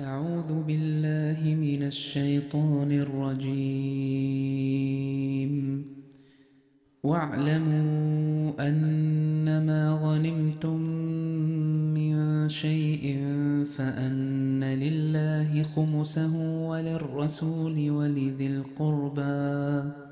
أعوذ بالله من الشيطان الرجيم. واعلموا أنما غنمتم من شيء فأن لله خمسه وللرسول ولذي القربى.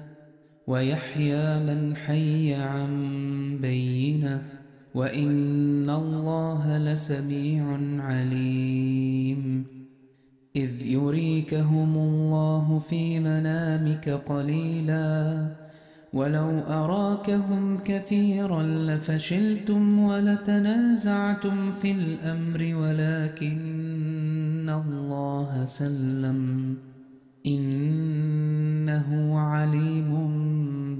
ويحيى من حي عن بينه وإن الله لسميع عليم إذ يريكهم الله في منامك قليلا ولو أراكهم كثيرا لفشلتم ولتنازعتم في الأمر ولكن الله سلم إنه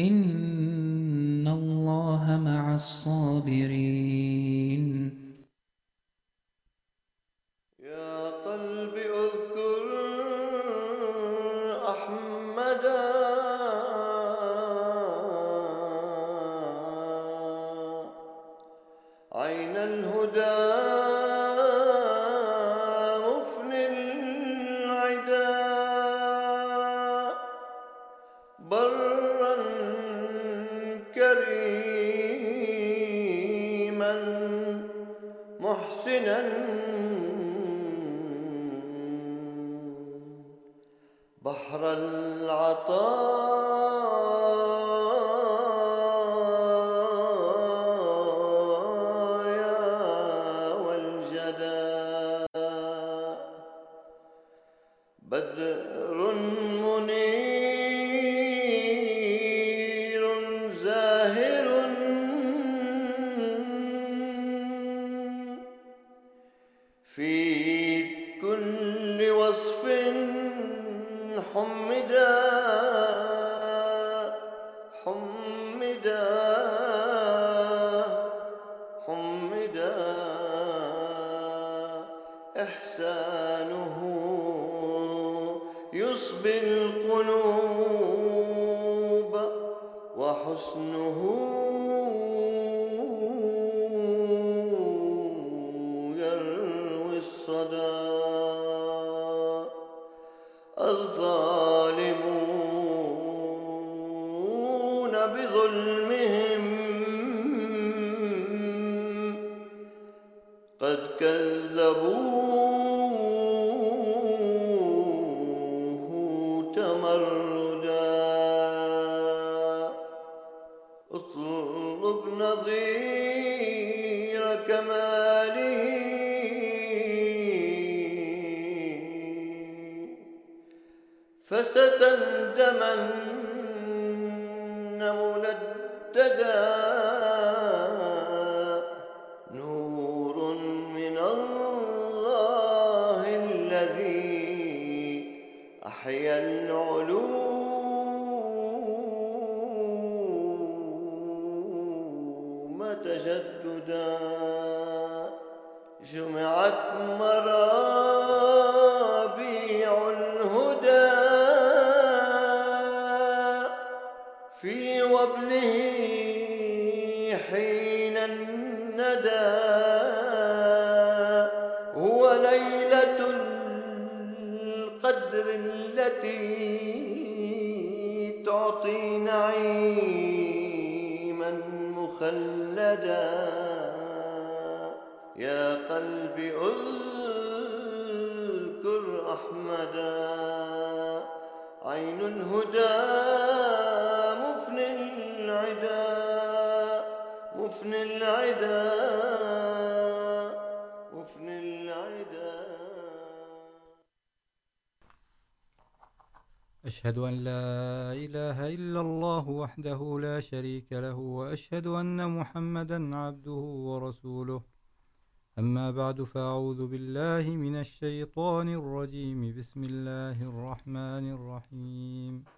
إن الله مع الصابرين يا قلب اذكر أحمدا عين الهدى في وبله حين الندى. هو ليلة القدر التي تعطي نعيما مخلدا. يا قلب أذكر أحمدا. عين الهدى. العدا، مفن العدا مفن العدا. أشهد أن لا إله إلا الله وحده لا شريك له، وأشهد أن محمدا عبده ورسوله. أما بعد، فأعوذ بالله من الشيطان الرجيم. بسم الله الرحمن الرحيم.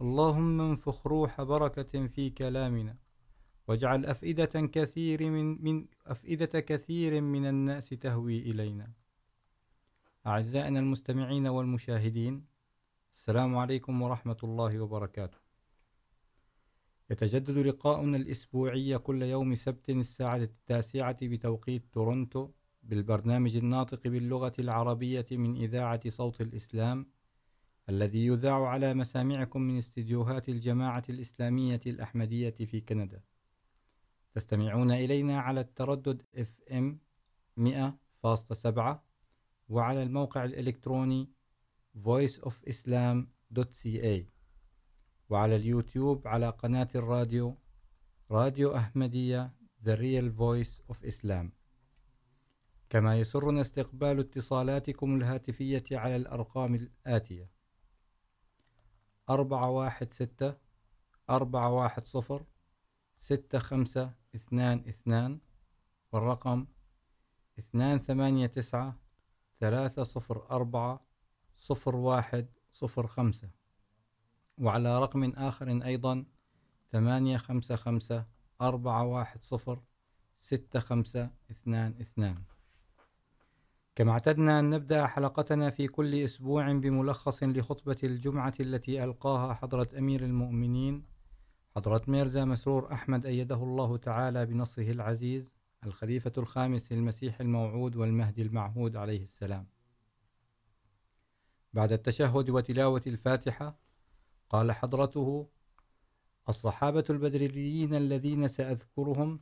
اللهم انفخ روح بركة في كلامنا واجعل أفئدة كثير من, من أفئدة كثير من الناس تهوي إلينا. أعزائنا المستمعين والمشاهدين السلام عليكم ورحمة الله وبركاته. يتجدد لقاؤنا الإسبوعي كل يوم سبت الساعة التاسعة بتوقيت تورونتو بالبرنامج الناطق باللغة العربية من إذاعة صوت الإسلام الذي يذاع على مسامعكم من استديوهات الجماعة الإسلامية الأحمدية في كندا. تستمعون إلينا على التردد FM 100.7 وعلى الموقع الإلكتروني voiceofislam.ca وعلى اليوتيوب على قناة الراديو radio أحمدية The Real Voice of Islam. كما يسرنا استقبال اتصالاتكم الهاتفية على الأرقام الآتية. أربعة واحد ستة، أربعة واحد صفر، ستة خمسة اثنان اثنان، والرقم اثنان ثمانية تسعة، ثلاثة صفر أربعة، صفر واحد صفر خمسة. وعلى رقم آخر أيضا ثمانية خمسة خمسة، أربعة واحد صفر، ستة خمسة اثنان اثنان. كما اعتدنا أن نبدأ حلقتنا في كل أسبوع بملخص لخطبة الجمعة التي ألقاها حضرة أمير المؤمنين، حضرة ميرزا مسرور أحمد أيده الله تعالى بنصره العزيز، الخليفة الخامس للمسيح الموعود والمهدي المعهود عليه السلام. بعد التشهد وتلاوة الفاتحة، قال حضرته الصحابة البدريين الذين سأذكرهم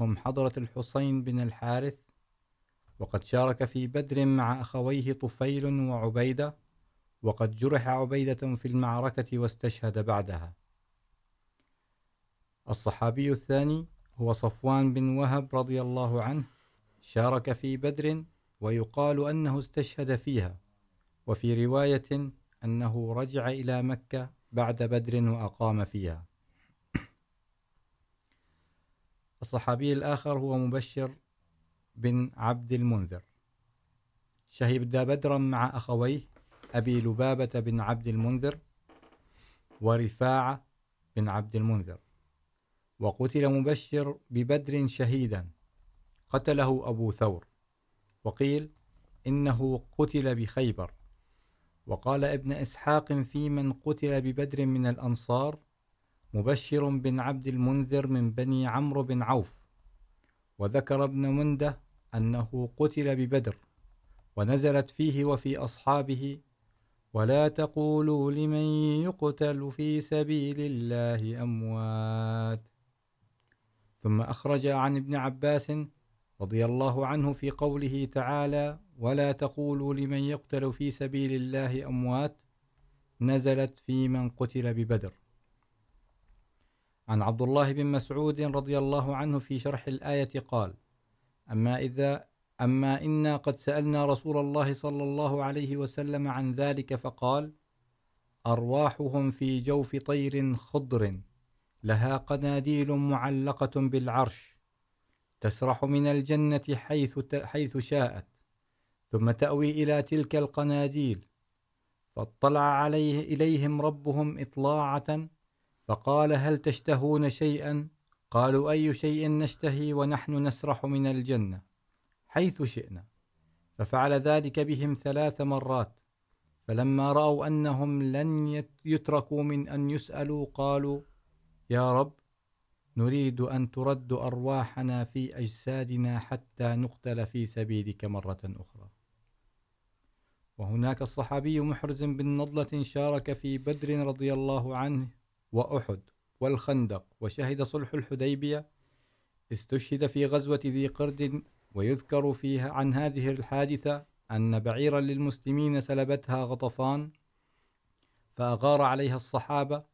هم حضرة الحسين بن الحارث وقد شارك في بدر مع أخويه طفيل وعبيدة، وقد جرح عبيدة في المعركة واستشهد بعدها. الصحابي الثاني هو صفوان بن وهب رضي الله عنه، شارك في بدر ويقال أنه استشهد فيها، وفي رواية أنه رجع إلى مكة بعد بدر وأقام فيها. الصحابي الآخر هو مبشر بن عبد المنذر. شهد بدرا مع أخويه أبي لبابة بن عبد المنذر ورفاعة بن عبد المنذر. وقتل مبشر ببدر شهيدا. قتله أبو ثور. وقيل إنه قتل بخيبر. وقال ابن إسحاق في من قتل ببدر من الأنصار مبشر بن عبد المنذر من بني عمرو بن عوف. وذكر ابن منده أنه قتل ببدر ونزلت فيه وفي أصحابه ولا تقولوا لمن يقتل في سبيل الله أموات. ثم أخرج عن ابن عباس رضي الله عنه في قوله تعالى ولا تقولوا لمن يقتل في سبيل الله أموات. نزلت في من قتل ببدر. عن عبد الله بن مسعود رضي الله عنه في شرح الآية قال أما إذا، أما إنا قد سألنا رسول الله صلى الله عليه وسلم عن ذلك فقال، أرواحهم في جوف طير خضر، لها قناديل معلقة بالعرش، تسرح من الجنة حيث حيث شاءت، ثم تأوي إلى تلك القناديل، فاطلع عليه، إليهم ربهم إطلاعة، فقال هل تشتهون شيئا؟ قالوا أي شيء نشتهي ونحن نسرح من الجنة حيث شئنا. ففعل ذلك بهم ثلاث مرات. فلما رأوا أنهم لن يتركوا من أن يسألوا قالوا يا رب، نريد أن ترد أرواحنا في أجسادنا حتى نقتل في سبيلك مرة أخرى. وهناك الصحابي محرز بن نضلة شارك في بدر رضي الله عنه وأحد. والخندق، وشهد صلح الحديبية، استشهد في غزوة ذي قرد، ويذكر فيها عن هذه الحادثة أن بعيرا للمسلمين سلبتها غطفان، فأغار عليها الصحابة،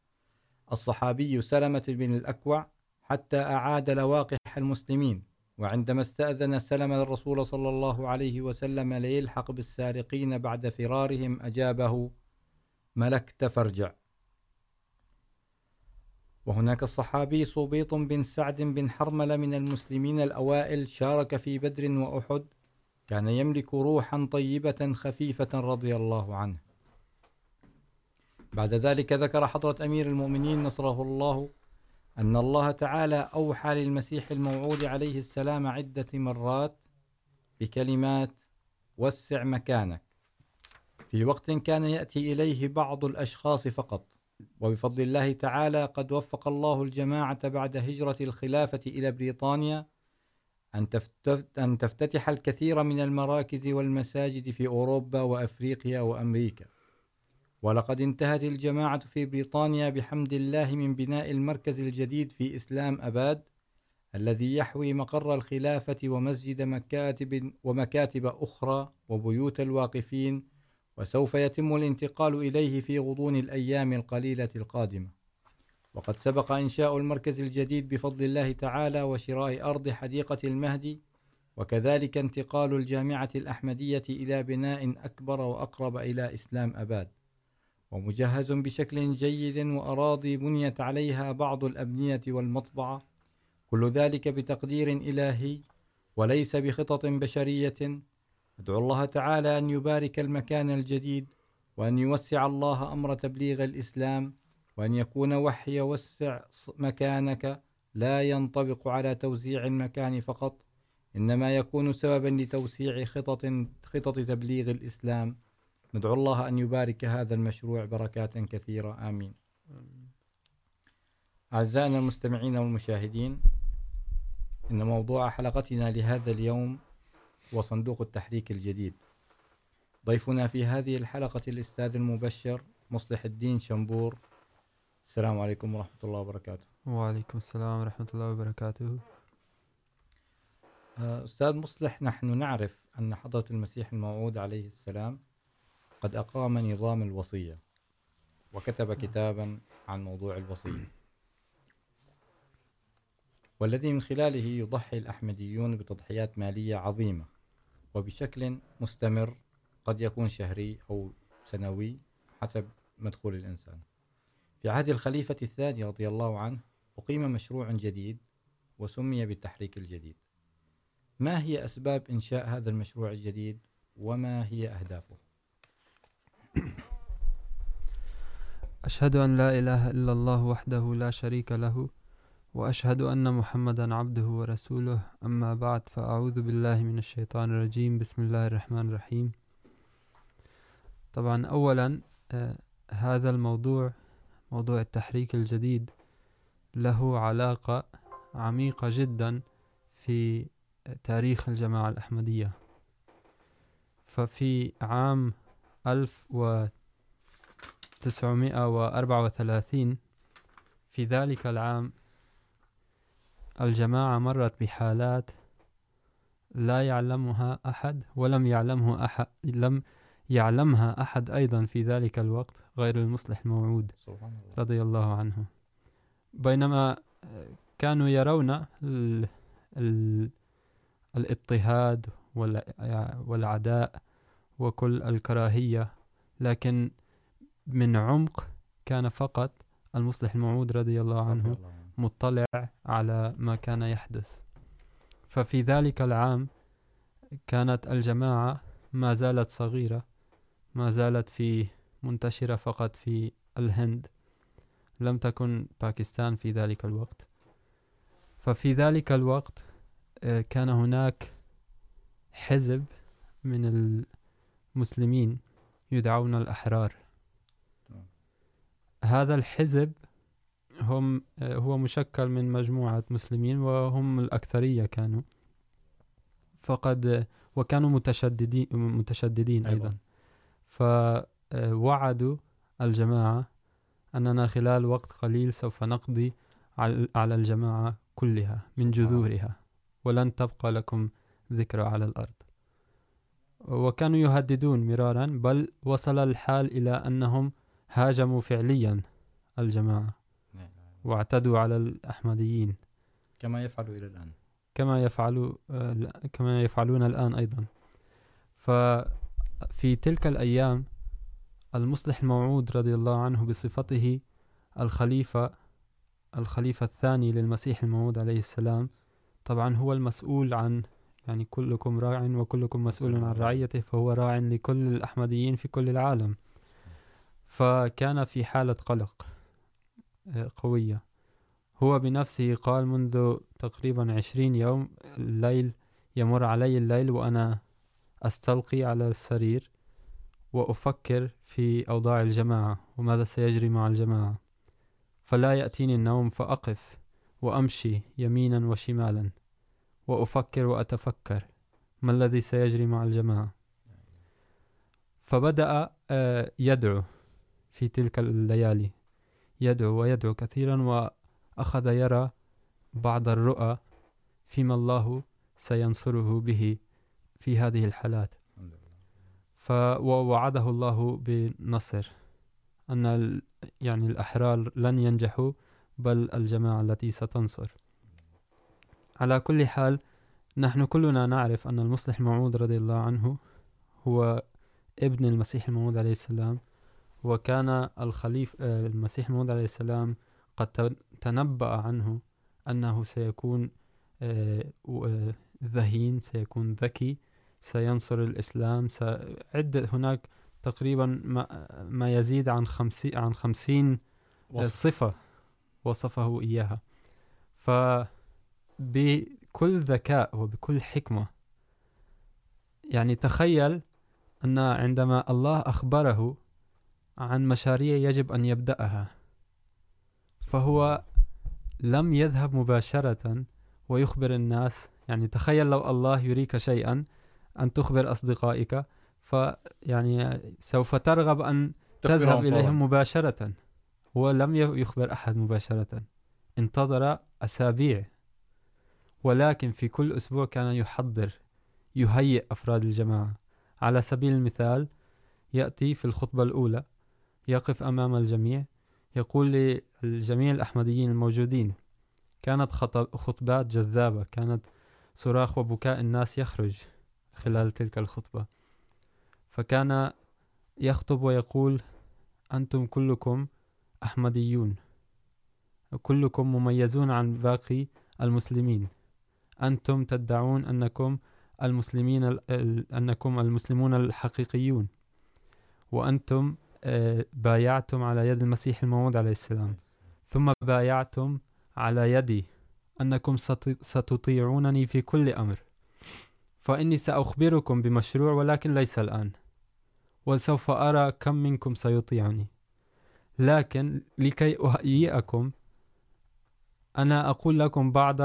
الصحابي سلمة بن الأكوع، حتى أعاد لواقح المسلمين، وعندما استأذن سلم الرسول صلى الله عليه وسلم ليلحق بالسارقين بعد فرارهم، أجابه ملكت فرجع وهناك الصحابي صبيط بن سعد بن حرمل من المسلمين الأوائل شارك في بدر وأحد كان يملك روحا طيبة خفيفة رضي الله عنه. بعد ذلك ذكر حضرة أمير المؤمنين نصره الله أن الله تعالى أوحى للمسيح الموعود عليه السلام عدة مرات بكلمات وسع مكانك. في وقت كان يأتي إليه بعض الأشخاص فقط. وبفضل الله تعالى قد وفق الله الجماعة بعد هجرة الخلافة إلى بريطانيا أن تفتتح الكثير من المراكز والمساجد في أوروبا وأفريقيا وأمريكا. ولقد انتهت الجماعة في بريطانيا بحمد الله من بناء المركز الجديد في إسلام أباد، الذي يحوي مقر الخلافة ومسجد مكاتب، ومكاتب أخرى وبيوت الواقفين وسوف يتم الانتقال إليه في غضون الأيام القليلة القادمة. وقد سبق إنشاء المركز الجديد بفضل الله تعالى وشراء أرض حديقة المهدي، وكذلك انتقال الجامعة الأحمدية إلى بناء أكبر وأقرب إلى إسلام أباد. ومجهز بشكل جيد وأراضي بنيت عليها بعض الأبنية والمطبعة. كل ذلك بتقدير إلهي، وليس بخطط بشرية أدعو الله تعالى أن يبارك المكان الجديد وأن يوسع الله أمر تبليغ الإسلام وأن يكون وحي وسع مكانك لا ينطبق على توزيع المكان فقط إنما يكون سببا لتوسيع خطط, خطط تبليغ الإسلام. ندعو الله أن يبارك هذا المشروع بركات كثيرة. آمين. أعزائنا المستمعين والمشاهدين إن موضوع حلقتنا لهذا اليوم هو صندوق التحريك الجديد. ضيفنا في هذه الحلقة الأستاذ المبشر مصلح الدين شنبور. السلام عليكم ورحمة الله وبركاته. وعليكم السلام ورحمة الله وبركاته. أستاذ مصلح نحن نعرف أن حضرة المسيح الموعود عليه السلام قد أقام نظام الوصية وكتب كتابا عن موضوع الوصية. والذي من خلاله يضحي الأحمديون بتضحيات مالية عظيمة. وبشكل مستمر قد يكون شهري أو سنوي حسب مدخول الإنسان. في عهد الخليفة الثاني رضي الله عنه أقيم مشروع جديد وسمي بالتحريك الجديد. ما هي أسباب إنشاء هذا المشروع الجديد وما هي أهدافه؟ أشهد أن لا إله إلا الله وحده لا شريك له وأشهد أن محمدا عبده ورسوله. أما بعد، فأعوذ بالله من الشيطان الرجيم. بسم الله الرحمن الرحيم. طبعا، أولا هذا الموضوع، موضوع التحريك الجديد، له علاقة عميقة جدا في تاريخ الجماعة الأحمدية. ففي عام 1934 في ذلك العام الجماعة مرت بحالات لا يعلمها أحد ولم يعلمه أحد لم يعلمها أحد أيضا في ذلك الوقت غير المصلح الموعود. رضي الله عنه. بينما كانوا يرون ال ال الاضطهاد والعداء وكل الكراهية لكن من عمق كان فقط المصلح الموعود رضي الله عنه. مطلع على ما كان يحدث. ففي ذلك العام كانت الجماعة ما زالت صغيرة ما زالت في منتشرة فقط في الهند. لم تكن باكستان في ذلك الوقت. ففي ذلك الوقت كان هناك حزب من المسلمين يدعون الأحرار. هذا الحزب هم هو مشكل من مجموعة مسلمين وهم الأكثرية كانوا. فقد وكانوا متشددين متشددين أيضا. فوعدوا الجماعة أننا خلال وقت قليل سوف نقضي على الجماعة كلها من جذورها ولن تبقى لكم ذكرى على الأرض. وكانوا يهددون مرارا بل وصل الحال إلى أنهم هاجموا فعليا الجماعة. واعتدوا على الأحمديين. كما يفعلوا إلى الآن. كما يفعلوا كما يفعلون الآن أيضا. ففي تلك الأيام المصلح الموعود رضي الله عنه بصفته الخليفة الخليفة الثاني للمسيح الموعود عليه السلام طبعا هو المسؤول عن يعني كلكم راع وكلكم مسؤول عن رعيته فهو راع لكل الأحمديين في كل العالم. فكان في حالة قلق. قوية. هو بنفسه قال منذ تقريبا عشرين يوم الليل يمر علي الليل وأنا أستلقي على السرير وأفكر في أوضاع الجماعة وماذا سيجري مع الجماعة. فلا يأتيني النوم فأقف وأمشي يمينا وشمالا وأفكر وأتفكر ما الذي سيجري مع الجماعة. فبدأ يدعو في تلك الليالي. يدعو ويدعو كثيرا وأخذ يرى بعض الرؤى فيما الله سينصره به في هذه الحالات. فوعده الله بنصر. أن يعني الأحرار لن ينجحوا، بل الجماعة التي ستنصر. على كل حال، نحن كلنا نعرف أن المصلح الموعود رضي الله عنه هو ابن المسيح الموعود عليه السلام. وكان الخليف المسيح الموعود عليه السلام قد تنبأ عنه أنه سيكون ذهين سيكون ذكي سينصر الإسلام سعد هناك تقريبا ما يزيد عن خمسين عن خمسين صفة وصفه إياها. فبكل ذكاء وبكل حكمة يعني تخيل أن عندما الله أخبره عن مشاريع يجب أن يبدأها. فهو لم يذهب مباشرة ويخبر الناس يعني تخيل لو الله يريك شيئا أن تخبر أصدقائك فيعني سوف ترغب أن تذهب إليهم مباشرة. هو لم يخبر أحد مباشرة. انتظر أسابيع. ولكن في كل أسبوع كان يحضر يهيئ أفراد الجماعة. على سبيل المثال يأتي في الخطبة الأولى يقف أمام الجميع. يقول للجميع الأحمديين الموجودين، كانت خطبات جذابة، كانت صراخ وبكاء الناس يخرج خلال تلك الخطبة. فكان يخطب ويقول، أنتم كلكم أحمديون، كلكم مميزون عن باقي المسلمين. أنتم تدعون أنكم المسلمين أنكم المسلمون الحقيقيون، وأنتم بايعتم على يد المسيح الموعود عليه السلام. ثم بايعتم على يدي أنكم ستطيعونني في كل أمر. فإني سأخبركم بمشروع ولكن ليس الآن. وسوف أرى كم منكم سيطيعني. لكن لكي أهيئكم، أنا أقول لكم بعض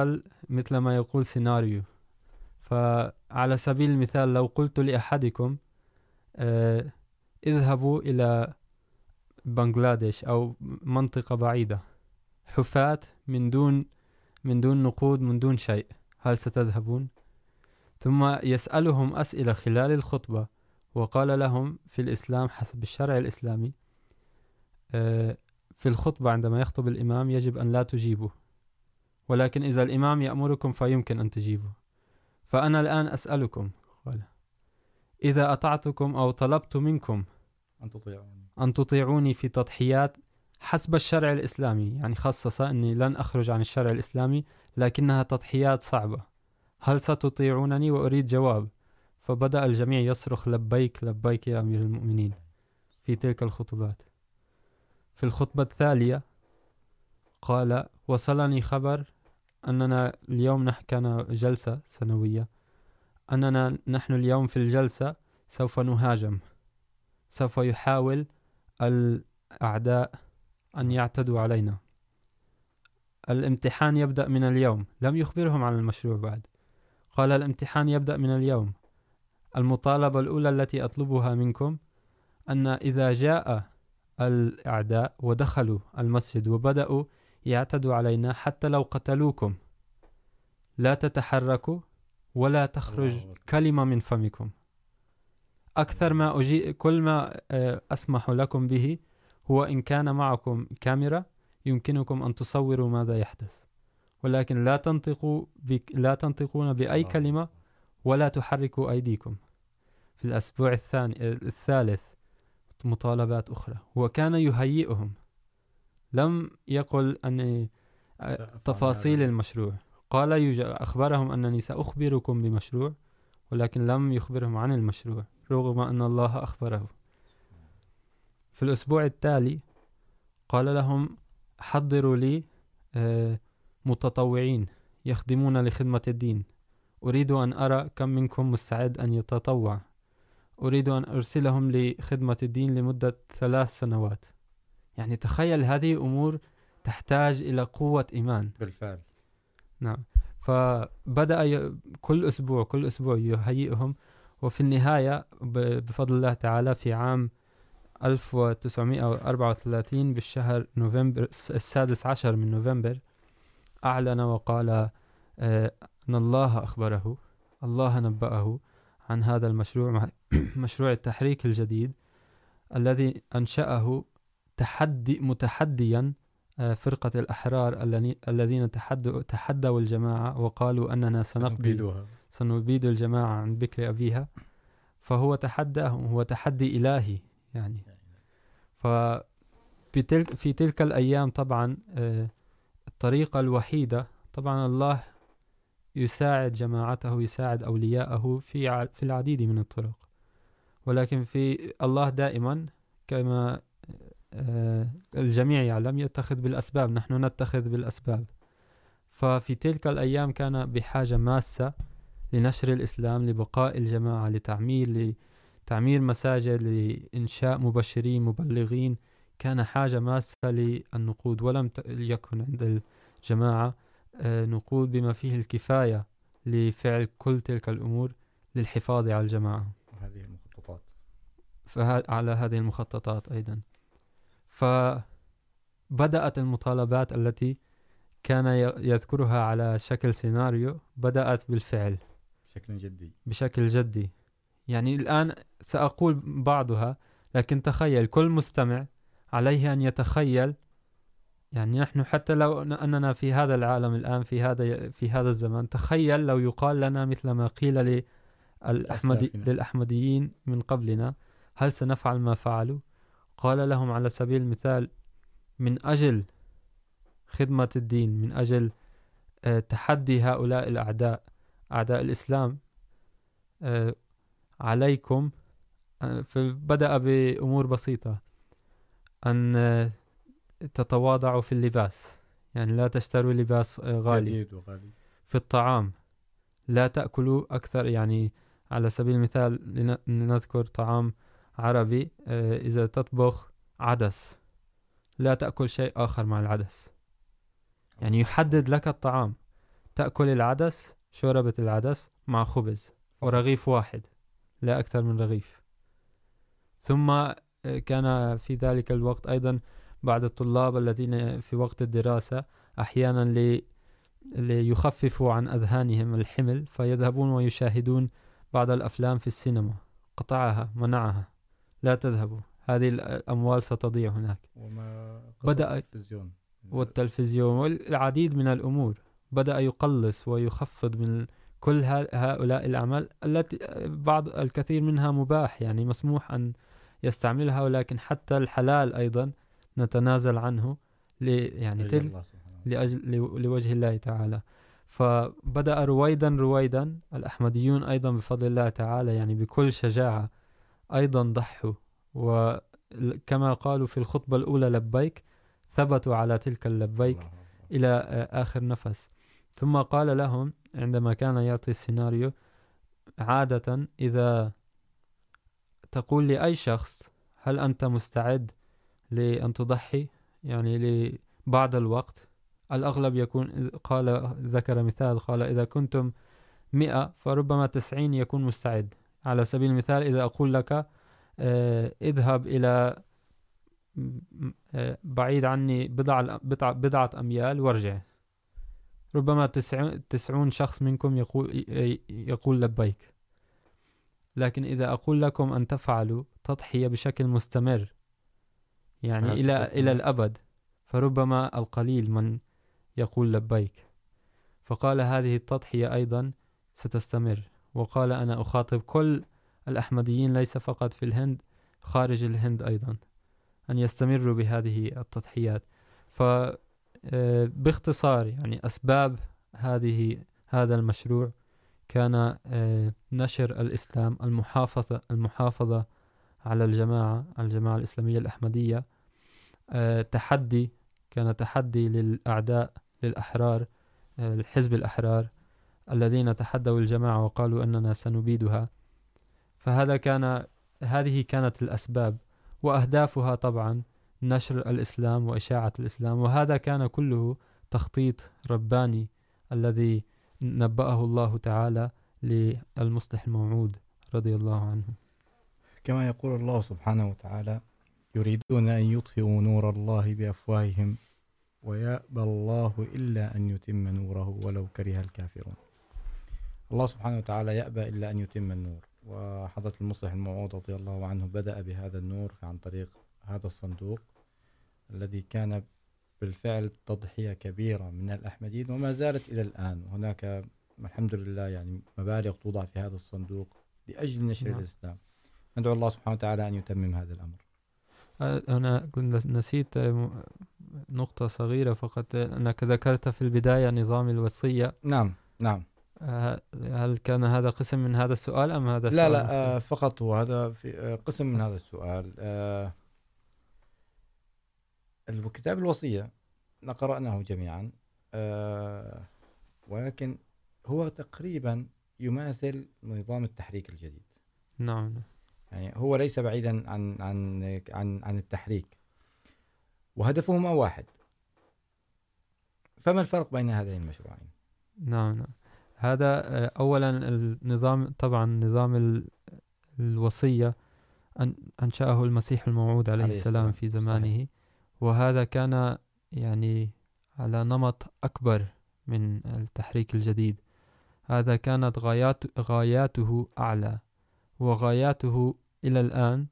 مثل ما يقول سيناريو. فعلى سبيل المثال، لو قلت لأحدكم اه اذهبوا إلى بنغلاديش أو منطقة بعيدة. حفاة من دون من دون نقود، من دون شيء. هل ستذهبون؟ ثم يسألهم أسئلة خلال الخطبة، وقال لهم في الإسلام، حسب الشرع الإسلامي في الخطبة عندما يخطب الإمام يجب أن لا تجيبوا ولكن إذا الإمام يأمركم فيمكن أن تجيبوا فأنا الآن أسألكم، قال. إذا أطعتكم أو طلبت منكم أن تطيعوني. أن تطيعوني في تضحيات حسب الشرع الإسلامي يعني خصص أني لن أخرج عن الشرع الإسلامي لكنها تضحيات صعبة. هل ستطيعونني وأريد جواب؟ فبدأ الجميع يصرخ لبيك لبيك يا أمير المؤمنين. في تلك الخطبات. في الخطبة الثالية قال وصلني خبر أننا اليوم كان جلسة سنوية أننا نحن اليوم في الجلسة سوف نهاجم. سوف يحاول الأعداء أن يعتدوا علينا. الامتحان يبدأ من اليوم. لم يخبرهم عن المشروع بعد. قال الامتحان يبدأ من اليوم. المطالبة الأولى التي أطلبها منكم أن إذا جاء الأعداء ودخلوا المسجد وبدأوا يعتدوا علينا حتى لو قتلوكم. لا تتحركوا ولا تخرج كلمة من فمكم. أكثر ما أجي كل ما أسمح لكم به هو إن كان معكم كاميرا يمكنكم أن تصوروا ماذا يحدث. ولكن لا تنطقوا بك لا تنطقون بأي كلمة ولا تحركوا أيديكم. في الأسبوع الثاني الثالث مطالبات أخرى. وكان يهيئهم. لم يقل أن تفاصيل المشروع. قال أخبرهم أنني سأخبركم بمشروع، ولكن لم يخبرهم عن المشروع، رغم أن الله أخبره. في الأسبوع التالي قال لهم، حضروا لي متطوعين يخدمون لخدمة الدين. أريد أن أرى كم منكم مستعد أن يتطوع. أريد أن أرسلهم لخدمة الدين لمدة ثلاث سنوات. يعني تخيل هذه أمور تحتاج إلى قوة إيمان. بالفعل. نعم. فبدأ كل أسبوع كل أسبوع يهيئهم. وفي النهاية بفضل الله تعالى في عام 1934 بالشهر نوفمبر السادس عشر من نوفمبر، أعلن وقال أن الله أخبره، الله نبأه عن هذا المشروع، مشروع التحريك الجديد الذي أنشأه تحدي متحديا فرقة الأحرار الذين تحدوا الجماعة وقالوا أننا سنقضي سنبيد الجماعة عن بكر أبيها. فهو تحداهم هو تحدي إلهي يعني. فبتلك في تلك الأيام طبعا الطريقة الوحيدة طبعا الله يساعد جماعته يساعد أولياءه في في العديد من الطرق. ولكن في الله دائما كما الجميع يعلم يتخذ بالأسباب نحن نتخذ بالأسباب. ففي تلك الأيام كان بحاجة ماسة لنشر الإسلام لبقاء الجماعة لتعمير لتعمير مساجد لإنشاء مبشرين مبلغين. كان حاجة ماسة للنقود ولم يكن عند الجماعة نقود بما فيه الكفاية لفعل كل تلك الأمور للحفاظ على الجماعة. هذه المخططات. على هذه المخططات أيضا. فبدأت المطالبات التي كان يذكرها على شكل سيناريو بدأت بالفعل. بشكل جدي. بشكل جدي. يعني الآن سأقول بعضها لكن تخيل كل مستمع عليه أن يتخيل يعني نحن حتى لو أننا في هذا العالم الآن في هذا في هذا الزمان تخيل لو يقال لنا مثل ما قيل للأحمدي للأحمديين من قبلنا هل سنفعل ما فعلوا؟ قال لهم على سبيل المثال من أجل خدمة الدين من أجل تحدي هؤلاء الأعداء أعداء الإسلام عليكم فبدأ بأمور بسيطة أن تتواضعوا في اللباس. يعني لا تشتروا لباس غالي. جديد وغالي. في الطعام. لا تأكلوا أكثر. يعني على سبيل المثال لنذكر طعام عربي إذا تطبخ عدس. لا تأكل شيء آخر مع العدس. يعني يحدد لك الطعام. تأكل العدس شوربة العدس مع خبز ورغيف واحد لا أكثر من رغيف. ثم كان في ذلك الوقت أيضا بعض الطلاب الذين في وقت الدراسة أحيانا لي ليخففوا عن أذهانهم الحمل فيذهبون ويشاهدون بعض الأفلام في السينما. قطعها منعها. لا تذهبوا هذه الأموال ستضيع هناك. وما بدأ التلفزيون. والتلفزيون والعديد من الأمور. بدأ يقلص ويخفض من كل هؤلاء الأعمال التي بعض الكثير منها مباح يعني مسموح أن يستعملها ولكن حتى الحلال أيضا نتنازل عنه يعني تل لأجل لوجه الله تعالى. فبدأ رويدا رويدا الأحمديون أيضا بفضل الله تعالى يعني بكل شجاعة أيضا ضحوا. وكما قالوا في الخطبة الأولى لبيك ثبتوا على تلك اللبيك. إلى آخر نفس. ثم قال لهم عندما كان يعطي السيناريو عادة إذا تقول لأي شخص هل أنت مستعد لأن تضحي؟ يعني لبعض الوقت. الأغلب يكون قال ذكر مثال قال إذا كنتم مئة فربما تسعين يكون مستعد. على سبيل المثال إذا أقول لك اذهب إلى بعيد عني بضع بضعة أميال وارجع. ربما تسعون شخص منكم يقول يقول لبيك. لكن إذا أقول لكم أن تفعلوا تضحية بشكل مستمر. يعني إلى إلى الأبد. فربما القليل من يقول لبيك. فقال هذه التضحية أيضا ستستمر. وقال أنا أخاطب كل الأحمديين ليس فقط في الهند، خارج الهند أيضا، أن يستمروا بهذه التضحيات. فباختصار يعني أسباب هذه، هذا المشروع كان نشر الإسلام المحافظة المحافظة على الجماعة الجماعة الإسلامية الأحمدية. تحدي، كان تحدي للأعداء، للأحرار الحزب الأحرار. الذين تحدوا الجماعة وقالوا أننا سنبيدها. فهذا كان هذه كانت الأسباب، وأهدافها طبعا نشر الإسلام وإشاعة الإسلام، وهذا كان كله تخطيط رباني الذي نبأه الله تعالى للمصلح الموعود رضي الله عنه. كما يقول الله سبحانه وتعالى يريدون أن يطفئوا نور الله بأفواههم، ويأبى الله إلا أن يتم نوره ولو كره الكافرون. الله سبحانه وتعالى يأبى إلا أن يتم النور. وحضرة المصلح الموعود رضي الله عنه بدأ بهذا النور عن طريق هذا الصندوق الذي كان بالفعل تضحية كبيرة من الأحمديين وما زالت إلى الآن. هناك الحمد لله يعني مبالغ توضع في هذا الصندوق لأجل نشر نعم. الإسلام. ندعو الله سبحانه وتعالى أن يتمم هذا الأمر. أنا نسيت نقطة صغيرة فقط. أنك ذكرت في البداية نظام الوصية. نعم نعم. هل كان هذا قسم من هذا السؤال أم هذا لا لا آه فقط هو هذا في قسم من هذا السؤال. آه الكتاب الوصية قرأناه جميعا آه ولكن هو تقريبا يماثل نظام التحريك الجديد. نعم. يعني هو ليس بعيدا عن عن عن عن التحريك. وهدفهما واحد. فما الفرق بين هذين المشروعين؟ نعم نعم. هذا اولا النظام طبعا نظام الوصيه انشاه المسيح الموعود عليه, عليه السلام في زمانه. صحيح. وهذا كان يعني على نمط اكبر من التحريك الجديد. هذا كانت غايات غاياته اعلى وغاياته الى الان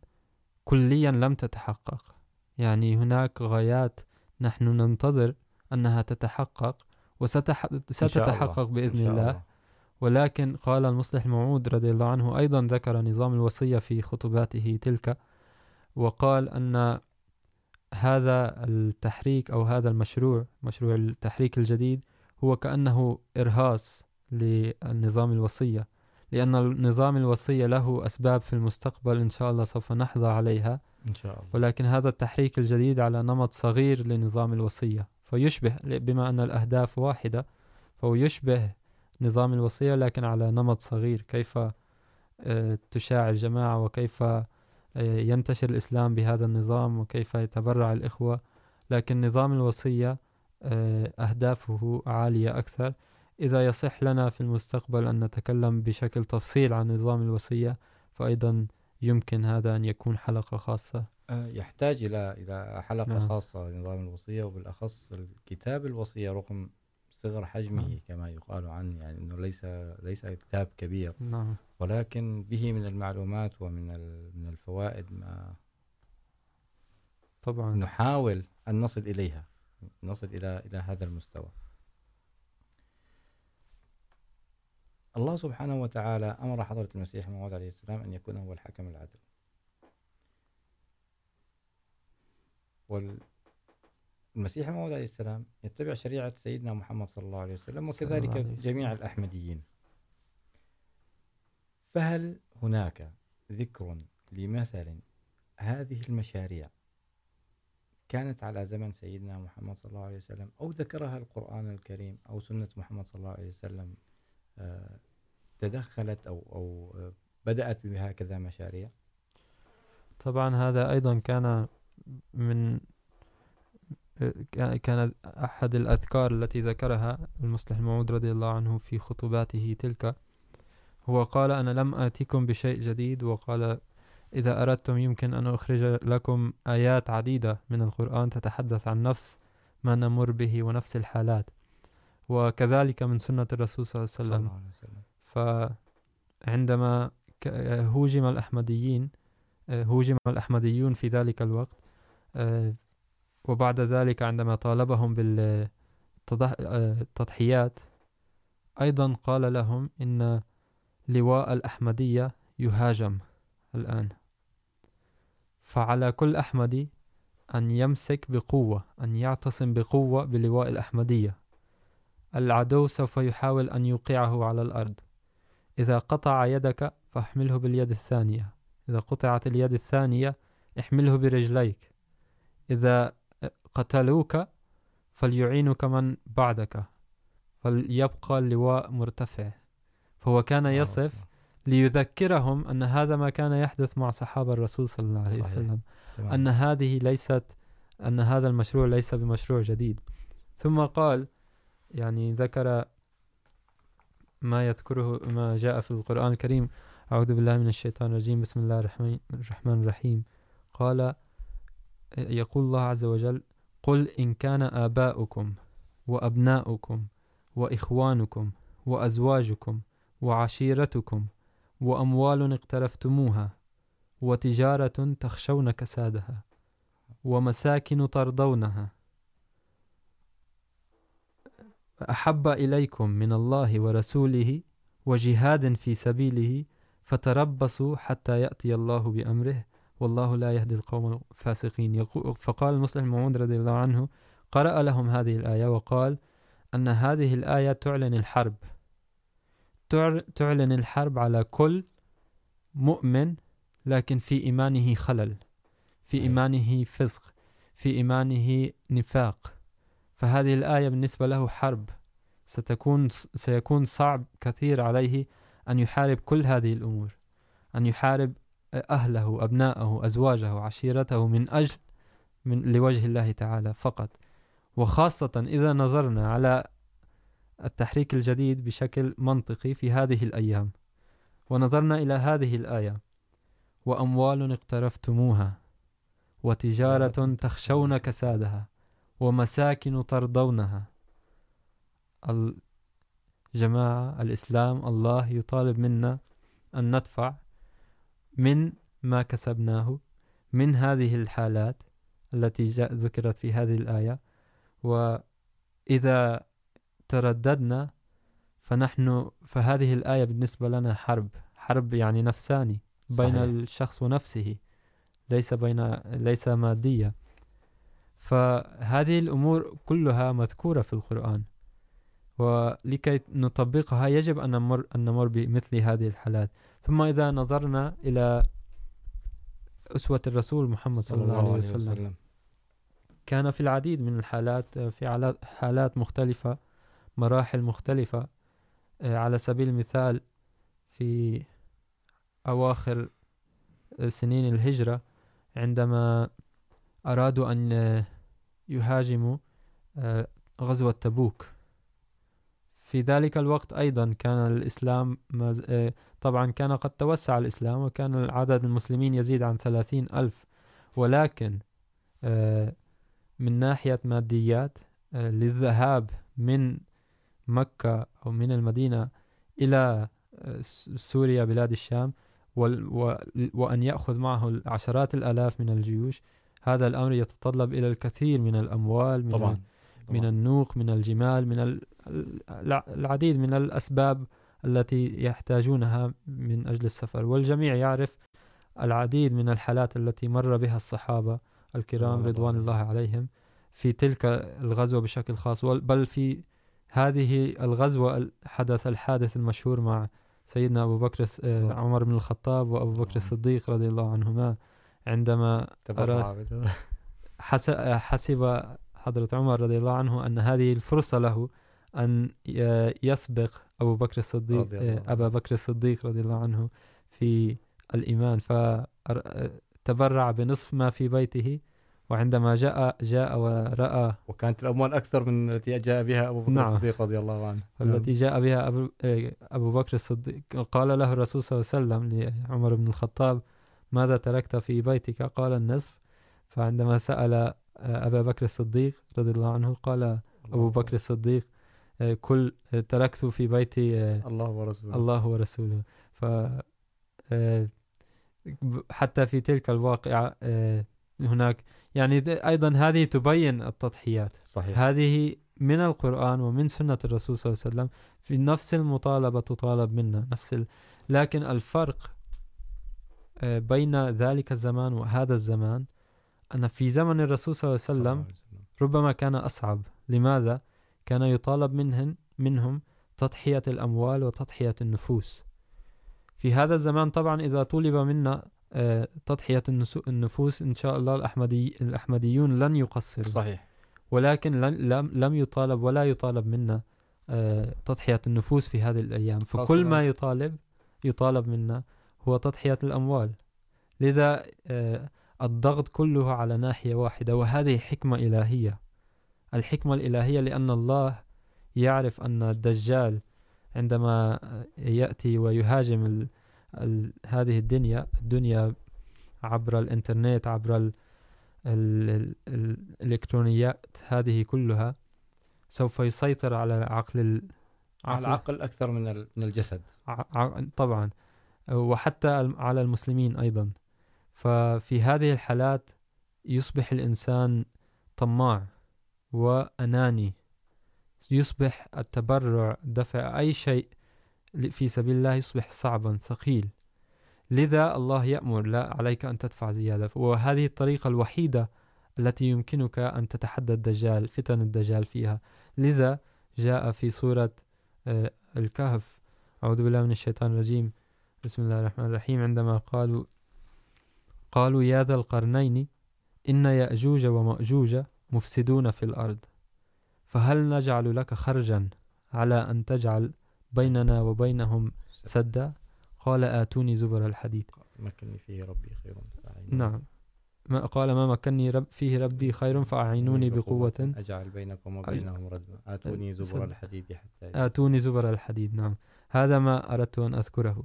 كليا لم تتحقق. يعني هناك غايات نحن ننتظر انها تتحقق. وستتحقق بإذن الله. الله ولكن قال المصلح الموعود رضي الله عنه أيضا ذكر نظام الوصية في خطباته تلك وقال أن هذا التحريك أو هذا المشروع مشروع التحريك الجديد هو كأنه إرهاص للنظام الوصية لأن النظام الوصية له أسباب في المستقبل إن شاء الله سوف نحظى عليها إن شاء الله. ولكن هذا التحريك الجديد على نمط صغير لنظام الوصية فيشبه بما أن الأهداف واحدة، فهو يشبه نظام الوصية لكن على نمط صغير. كيف تشاع الجماعة وكيف ينتشر الإسلام بهذا النظام وكيف يتبرع الإخوة. لكن نظام الوصية أهدافه عالية أكثر. إذا يصح لنا في المستقبل أن نتكلم بشكل تفصيل عن نظام الوصية، فأيضا يمكن هذا أن يكون حلقة خاصة. يحتاج إلى إلى حلقة نعم. خاصة لنظام الوصية وبالأخص الكتاب الوصية رغم صغر حجمه نعم. كما يقال عنه يعني أنه ليس ليس كتاب كبير نعم. ولكن به من المعلومات ومن من الفوائد ما طبعا نحاول أن نصل إليها نصل إلى إلى هذا المستوى الله سبحانه وتعالى أمر حضرة المسيح الموعود عليه السلام أن يكون هو الحكم العدل المسيح الموعود عليه السلام يتبع شريعة سيدنا محمد صلى الله عليه وسلم الله عليه وكذلك وسلم. جميع الأحمديين فهل هناك ذكر لمثل هذه المشاريع كانت على زمن سيدنا محمد صلى الله عليه وسلم أو ذكرها القرآن الكريم أو سنة محمد صلى الله عليه وسلم تدخلت أو أو بدأت بهكذا مشاريع طبعا هذا أيضا كان من كان أحد الأذكار التي ذكرها المصلح الموعود رضي الله عنه في خطباته تلك هو قال أنا لم آتيكم بشيء جديد وقال إذا أردتم يمكن أن أخرج لكم آيات عديدة من القرآن تتحدث عن نفس ما نمر به ونفس الحالات وكذلك من سنة الرسول صلى الله عليه صلى وسلم الله عليه وسلم. فعندما هوجم الأحمديين هوجم الأحمديون في ذلك الوقت وبعد ذلك عندما طالبهم بالتضحيات أيضا قال لهم إن لواء الأحمدية يهاجم الآن. فعلى كل أحمدي أن يمسك بقوة، أن يعتصم بقوة بلواء الأحمدية. العدو سوف يحاول أن يوقعه على الأرض. إذا قطع يدك فاحمله باليد الثانية. إذا قطعت اليد الثانية احمله برجليك. إذا قتلوك فليعينك من بعدك فليبقى اللواء مرتفع فهو كان يصف ليذكرهم أن هذا ما كان يحدث مع صحابة الرسول صلى الله عليه صحيح. وسلم. تمام. أن هذه ليست أن هذا المشروع ليس بمشروع جديد. ثم قال يعني ذكر ما يذكره ما جاء في القرآن الكريم. أعوذ بالله من الشيطان الرجيم. بسم الله الرحمن الرحمن الرحيم. قال يقول الله عز وجل، قل إن كان آباؤكم وأبناؤكم وإخوانكم وأزواجكم وعشيرتكم وأموال اقترفتموها وتجارة تخشون كسادها ومساكن ترضونها أحب إليكم من الله ورسوله وجهاد في سبيله فتربصوا حتى يأتي الله بأمره والله لا يهدي القوم الفاسقين. فقال المصلح الموعود رضي الله عنه قرأ لهم هذه الآية وقال أن هذه الآية تعلن الحرب. تعلن الحرب على كل مؤمن لكن في إيمانه خلل في إيمانه فسق في إيمانه نفاق. فهذه الآية بالنسبة له حرب. ستكون سيكون صعب كثير عليه أن يحارب كل هذه الأمور أن يحارب أهله أبناءه أزواجه عشيرته من أجل من لوجه الله تعالى فقط. وخاصة إذا نظرنا على التحريك الجديد بشكل منطقي في هذه الأيام. ونظرنا إلى هذه الآية. وأموال اقترفتموها. وتجارة تخشون كسادها. ومساكن ترضونها. الجماعة الإسلام الله يطالب منا أن ندفع من ما كسبناه من هذه الحالات التي جاء ذكرت في هذه الآية. وإذا ترددنا فنحن فهذه الآية بالنسبة لنا حرب. حرب يعني نفساني بين صحيح. الشخص ونفسه ليس بين ليس مادية. فهذه الأمور كلها مذكورة في القرآن. ولكي نطبقها يجب أن نمر, أن نمر بمثل هذه الحالات. ثم إذا نظرنا إلى أسوة الرسول محمد صلى الله عليه وسلم, كان في العديد من الحالات في حالات مختلفة مراحل مختلفة على سبيل المثال في أواخر سنين الهجرة عندما أرادوا أن يهاجموا غزوة تبوك. في ذلك الوقت أيضا كان الإسلام طبعا كان قد توسع الإسلام وكان عدد المسلمين يزيد عن ثلاثين ألف ولكن من ناحية ماديات للذهاب من مكة أو من المدينة إلى سوريا بلاد الشام وأن يأخذ معه عشرات الآلاف من الجيوش هذا الأمر يتطلب إلى الكثير من الأموال من, طبعا. من النوق من الجمال من العديد من الأسباب التي يحتاجونها من أجل السفر. والجميع يعرف العديد من الحالات التي مر بها الصحابة الكرام رضوان الله عليهم في تلك الغزوة بشكل خاص. بل في هذه الغزوة حدث الحادث المشهور مع سيدنا أبو بكر عمر بن الخطاب وأبو بكر الصديق رضي الله عنهما عندما حسب حضرة عمر رضي الله عنه أن هذه الفرصة له أن يسبق أبو بكر الصديق أبا بكر الصديق رضي الله عنه في الإيمان. فتبرع بنصف ما في بيته وعندما جاء جاء ورأى وكانت الأموال أكثر من التي جاء بها أبو بكر نعم. الصديق رضي الله عنه. التي جاء بها أبو, أبو بكر الصديق. قال له الرسول صلى الله عليه وسلم لعمر بن الخطاب ماذا تركت في بيتك؟ قال النصف. فعندما سأل أبا بكر الصديق رضي الله عنه قال أبو بكر الصديق كل تركت في بيتي الله ورسوله. الله ورسوله. ف حتى في تلك الواقعة هناك. يعني أيضا هذه تبين التضحيات. صحيح. هذه من القرآن ومن سنة الرسول صلى الله عليه وسلم. في نفس المطالبة تطالب منا نفس ال... لكن الفرق بين ذلك الزمان وهذا الزمان أن في زمن الرسول صلى الله عليه وسلم. ربما كان أصعب. لماذا؟ كان يطالب منهم, منهم تضحية الأموال وتضحية النفوس. في هذا الزمان طبعا إذا طلب منا تضحية النفوس إن شاء الله الأحمدي الأحمديون لن يقصروا. صحيح. ولكن لم لم يطالب ولا يطالب منا تضحية النفوس في هذه الأيام. فكل ما يطالب يطالب منا هو تضحية الأموال. لذا الضغط كله على ناحية واحدة وهذه حكمة إلهية. الحكمة الإلهية لأن الله يعرف أن الدجال عندما يأتي ويهاجم ال ال هذه الدنيا الدنيا عبر الانترنت عبر ال ال ال الإلكترونيات هذه كلها سوف يسيطر على عقل العقل على العقل أكثر من من الجسد. طبعا. وحتى على المسلمين أيضا. ففي هذه الحالات يصبح الإنسان طماع. وأناني. يصبح التبرع دفع أي شيء في سبيل الله يصبح صعبا ثقيل. لذا الله يأمر، لا عليك أن تدفع زيادة. وهذه الطريقة الوحيدة التي يمكنك أن تتحدى الدجال، فتن الدجال فيها. لذا جاء في سورة الكهف. أعوذ بالله من الشيطان الرجيم. بسم الله الرحمن الرحيم. عندما قالوا قالوا يا ذا القرنين إن يأجوج ومأجوج مفسدون في الأرض. فهل نجعل لك خرجا على أن تجعل بيننا وبينهم سدا؟ قال آتوني زبر الحديد. مكني فيه ربي خير نعم. ما قال ما مكني رب فيه ربي خير فأعينوني بقوة. أجعل بينكم وبينهم ردما آتوني زبر الحديد حتى آتوني زبر الحديد. نعم. هذا ما أردت أن أذكره.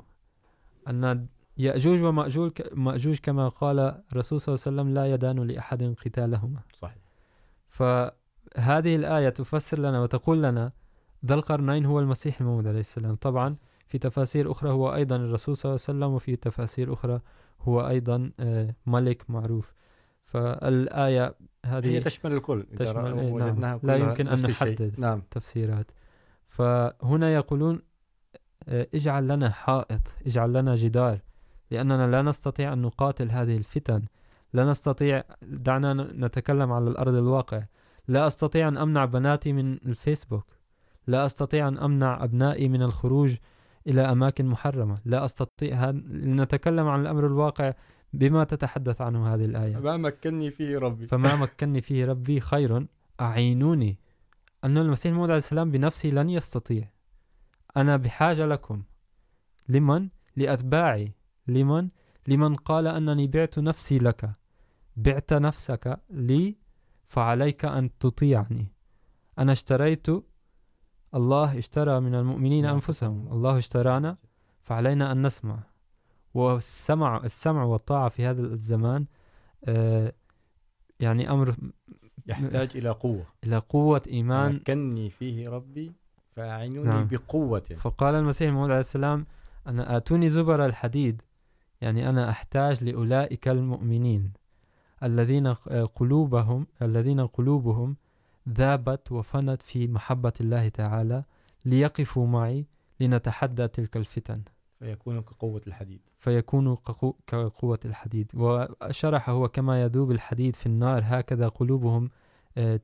أن يأجوج ومأجوج مأجوج كما قال الرسول صلى الله عليه وسلم لا يدان لأحد قتالهما. صحيح. فهذه الآية تفسر لنا وتقول لنا ذا القرنين هو المسيح الموعود عليه السلام. طبعا في تفاسير أخرى هو أيضا الرسول صلى الله عليه وسلم وفي تفاسير أخرى هو أيضا ملك معروف. فالآية هذه هي تشمل الكل تشمل وجدناها نعم. لا يمكن أن نحدد نعم. تفسيرات. فهنا يقولون اجعل لنا حائط اجعل لنا جدار لأننا لا نستطيع أن نقاتل هذه الفتن. لا نستطيع دعنا نتكلم على الأرض الواقع. لا أستطيع أن أمنع بناتي من الفيسبوك. لا أستطيع أن أمنع أبنائي من الخروج إلى أماكن محرمة. لا أستطيع نتكلم عن الأمر الواقع بما تتحدث عنه هذه الآية. فما مكنني فيه ربي. فما مكنني فيه ربي خير. أعينوني. أن المسيح الموعود عليه السلام بنفسه لن يستطيع. أنا بحاجة لكم. لمن؟ لأتباعي. لمن؟ لمن قال أنني بعت نفسي لك. بعت نفسك لي فعليك أن تطيعني. أنا اشتريت الله اشترى من المؤمنين أنفسهم. الله اشترانا فعلينا أن نسمع. والسمع السمع والطاعة في هذا الزمان يعني أمر يحتاج إلى قوة. إلى قوة إيمان. مكنني فيه ربي فأعينوني نعم. بقوة. فقال المسيح الموعود عليه السلام أنا آتوني زبر الحديد يعني أنا أحتاج لأولئك المؤمنين. الذين قلوبهم الذين قلوبهم ذابت وفنت في محبة الله تعالى ليقفوا معي لنتحدى تلك الفتن. فيكون كقوة الحديد. فيكون كقوة الحديد. وشرح هو كما يذوب الحديد في النار هكذا قلوبهم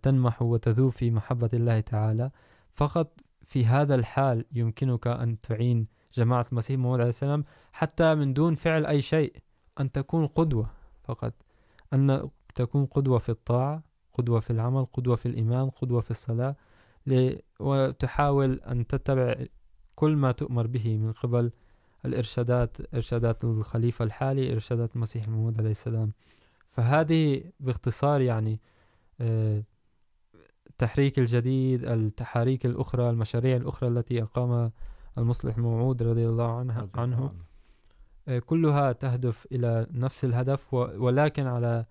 تنمح وتذوب في محبة الله تعالى. فقط في هذا الحال يمكنك أن تعين جماعة المسيح موعود عليه السلام حتى من دون فعل أي شيء أن تكون قدوة فقط. أن تكون قدوة في الطاعة قدوة في العمل قدوة في الإيمان قدوة في الصلاة وتحاول أن تتبع كل ما تؤمر به من قبل الإرشادات إرشادات الخليفة الحالي إرشادات المسيح الموعود عليه السلام. فهذه باختصار يعني التحريك الجديد التحاريك الأخرى المشاريع الأخرى التي أقام المصلح الموعود رضي الله عنه, عنه. كلها تهدف إلى نفس الهدف ولكن على